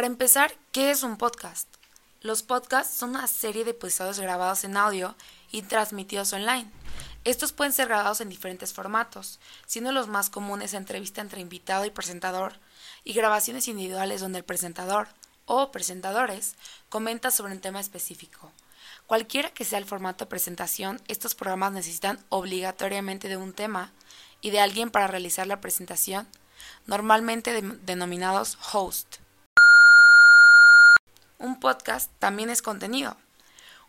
Para empezar, ¿qué es un podcast? Los podcasts son una serie de episodios grabados en audio y transmitidos online. Estos pueden ser grabados en diferentes formatos, siendo los más comunes entrevista entre invitado y presentador y grabaciones individuales donde el presentador o presentadores comenta sobre un tema específico. Cualquiera que sea el formato de presentación, estos programas necesitan obligatoriamente de un tema y de alguien para realizar la presentación, normalmente denominados host. Un podcast también es contenido.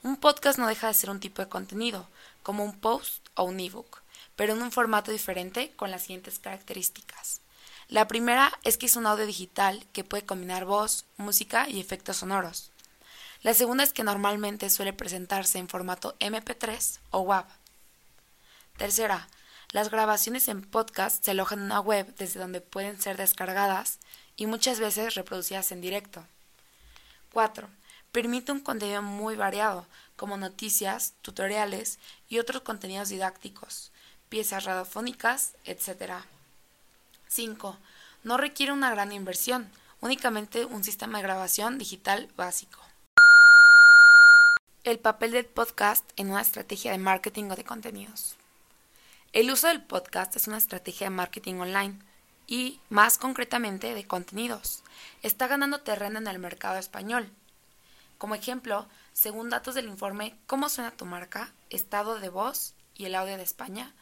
Un podcast no deja de ser un tipo de contenido, como un post o un ebook, pero en un formato diferente con las siguientes características. La primera es que es un audio digital que puede combinar voz, música y efectos sonoros. La segunda es que normalmente suele presentarse en formato MP3 o WAV. Tercera, las grabaciones en podcast se alojan en una web desde donde pueden ser descargadas y muchas veces reproducidas en directo. 4. Permite un contenido muy variado, como noticias, tutoriales y otros contenidos didácticos, piezas radiofónicas, etc. 5. No requiere una gran inversión, únicamente un sistema de grabación digital básico. El papel del podcast en una estrategia de marketing o de contenidos. El uso del podcast es una estrategia de marketing online y, más concretamente, de contenidos. Está ganando terreno en el mercado español. Como ejemplo, según datos del informe ¿Cómo suena tu marca? Estado de voz y el audio de España,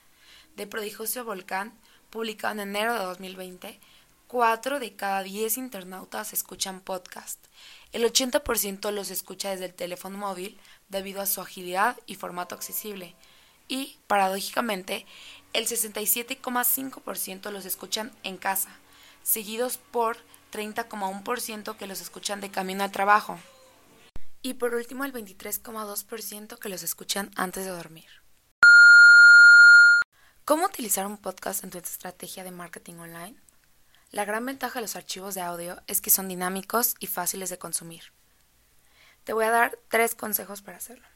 de Prodigioso Volcán, publicado en enero de 2020, 4 de cada 10 internautas escuchan podcast. El 80% los escucha desde el teléfono móvil debido a su agilidad y formato accesible. Y, paradójicamente, el 67,5% los escuchan en casa, seguidos por 30,1% que los escuchan de camino al trabajo. Y por último, el 23,2% que los escuchan antes de dormir. ¿Cómo utilizar un podcast en tu estrategia de marketing online? La gran ventaja de los archivos de audio es que son dinámicos y fáciles de consumir. Te voy a dar tres consejos para hacerlo.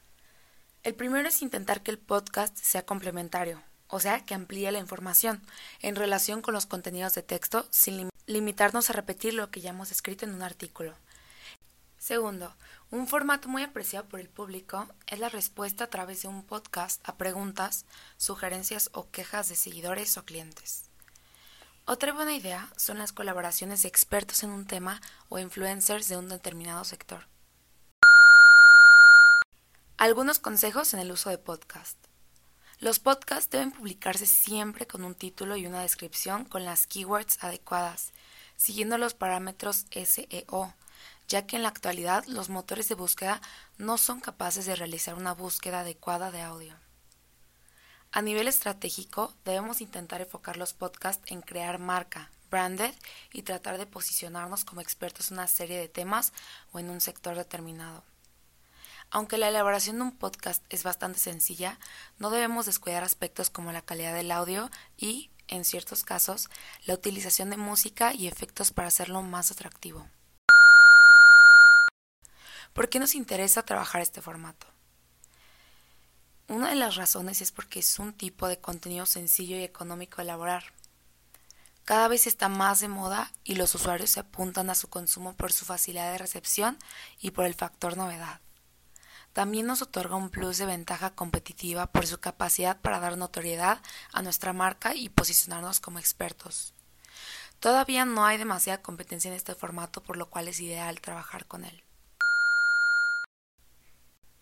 El primero es intentar que el podcast sea complementario, o sea, que amplíe la información en relación con los contenidos de texto sin limitarnos a repetir lo que ya hemos escrito en un artículo. Segundo, un formato muy apreciado por el público es la respuesta a través de un podcast a preguntas, sugerencias o quejas de seguidores o clientes. Otra buena idea son las colaboraciones de expertos en un tema o influencers de un determinado sector. Algunos consejos en el uso de podcast. Los podcasts deben publicarse siempre con un título y una descripción con las keywords adecuadas, siguiendo los parámetros SEO ya que en la actualidad los motores de búsqueda no son capaces de realizar una búsqueda adecuada de audio. A nivel estratégico, debemos intentar enfocar los podcasts en crear marca, branded, y tratar de posicionarnos como expertos en una serie de temas o en un sector determinado. Aunque la elaboración de un podcast es bastante sencilla, no debemos descuidar aspectos como la calidad del audio y, en ciertos casos, la utilización de música y efectos para hacerlo más atractivo. ¿Por qué nos interesa trabajar este formato? Una de las razones es porque es un tipo de contenido sencillo y económico de elaborar. Cada vez está más de moda y los usuarios se apuntan a su consumo por su facilidad de recepción y por el factor novedad. También nos otorga un plus de ventaja competitiva por su capacidad para dar notoriedad a nuestra marca y posicionarnos como expertos. Todavía no hay demasiada competencia en este formato, por lo cual es ideal trabajar con él.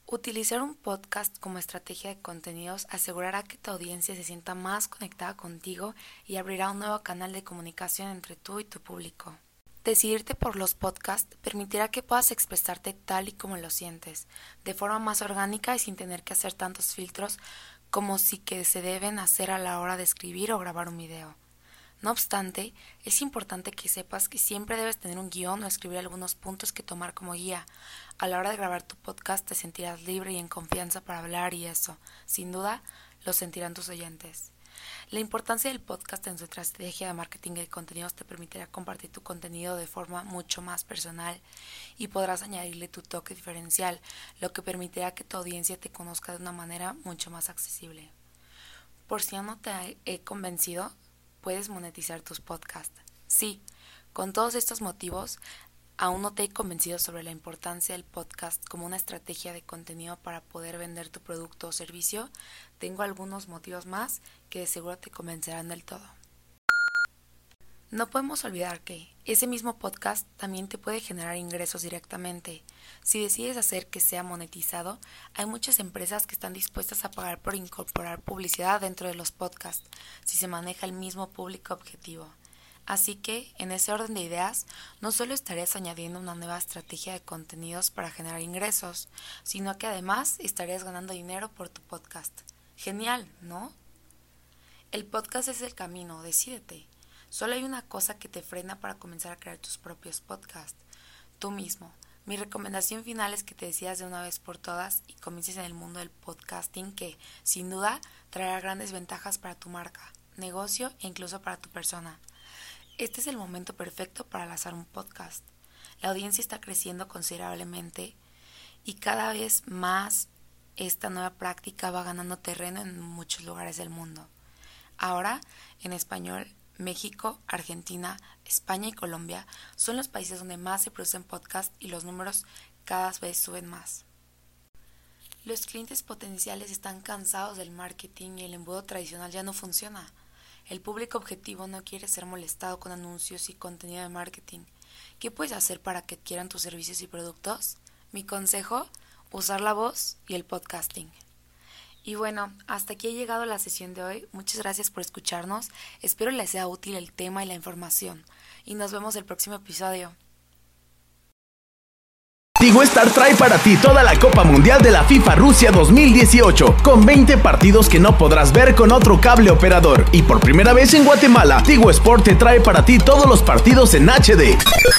Utilizar un podcast como estrategia de contenidos asegurará que tu audiencia se sienta más conectada contigo y abrirá un nuevo canal de comunicación entre tú y tu público. Decidirte por los podcasts permitirá que puedas expresarte tal y como lo sientes, de forma más orgánica y sin tener que hacer tantos filtros como si que se deben hacer a la hora de escribir o grabar un video. No obstante, es importante que sepas que siempre debes tener un guion o escribir algunos puntos que tomar como guía. A la hora de grabar tu podcast te sentirás libre y en confianza para hablar y eso, sin duda, lo sentirán tus oyentes. La importancia del podcast en su estrategia de marketing de contenidos te permitirá compartir tu contenido de forma mucho más personal y podrás añadirle tu toque diferencial, lo que permitirá que tu audiencia te conozca de una manera mucho más accesible. Por si aún no te he convencido, puedes monetizar tus podcasts. Sí, con todos estos motivos, ¿Aún no te he convencido sobre la importancia del podcast como una estrategia de contenido para poder vender tu producto o servicio? Tengo algunos motivos más que de seguro te convencerán del todo. No podemos olvidar que ese mismo podcast también te puede generar ingresos directamente. Si decides hacer que sea monetizado, hay muchas empresas que están dispuestas a pagar por incorporar publicidad dentro de los podcasts, si se maneja el mismo público objetivo. Así que, en ese orden de ideas, no solo estarías añadiendo una nueva estrategia de contenidos para generar ingresos, sino que además estarías ganando dinero por tu podcast. Genial, ¿no? El podcast es el camino, decídete. Solo hay una cosa que te frena para comenzar a crear tus propios podcasts. Tú mismo. Mi recomendación final es que te decidas de una vez por todas y comiences en el mundo del podcasting que, sin duda, traerá grandes ventajas para tu marca, negocio e incluso para tu persona. Este es el momento perfecto para lanzar un podcast. La audiencia está creciendo considerablemente y cada vez más esta nueva práctica va ganando terreno en muchos lugares del mundo. Ahora, en español, México, Argentina, España y Colombia son los países donde más se producen podcasts y los números cada vez suben más. Los clientes potenciales están cansados del marketing y el embudo tradicional ya no funciona. El público objetivo no quiere ser molestado con anuncios y contenido de marketing. ¿Qué puedes hacer para que adquieran tus servicios y productos? Mi consejo, usar la voz y el podcasting. Y bueno, hasta aquí ha llegado la sesión de hoy. Muchas gracias por escucharnos. Espero les sea útil el tema y la información. Y nos vemos el próximo episodio. Tigo Star trae para ti toda la Copa Mundial de la FIFA Rusia 2018, con 20 partidos que no podrás ver con otro cable operador. Y por primera vez en Guatemala, Tigo Sport te trae para ti todos los partidos en HD.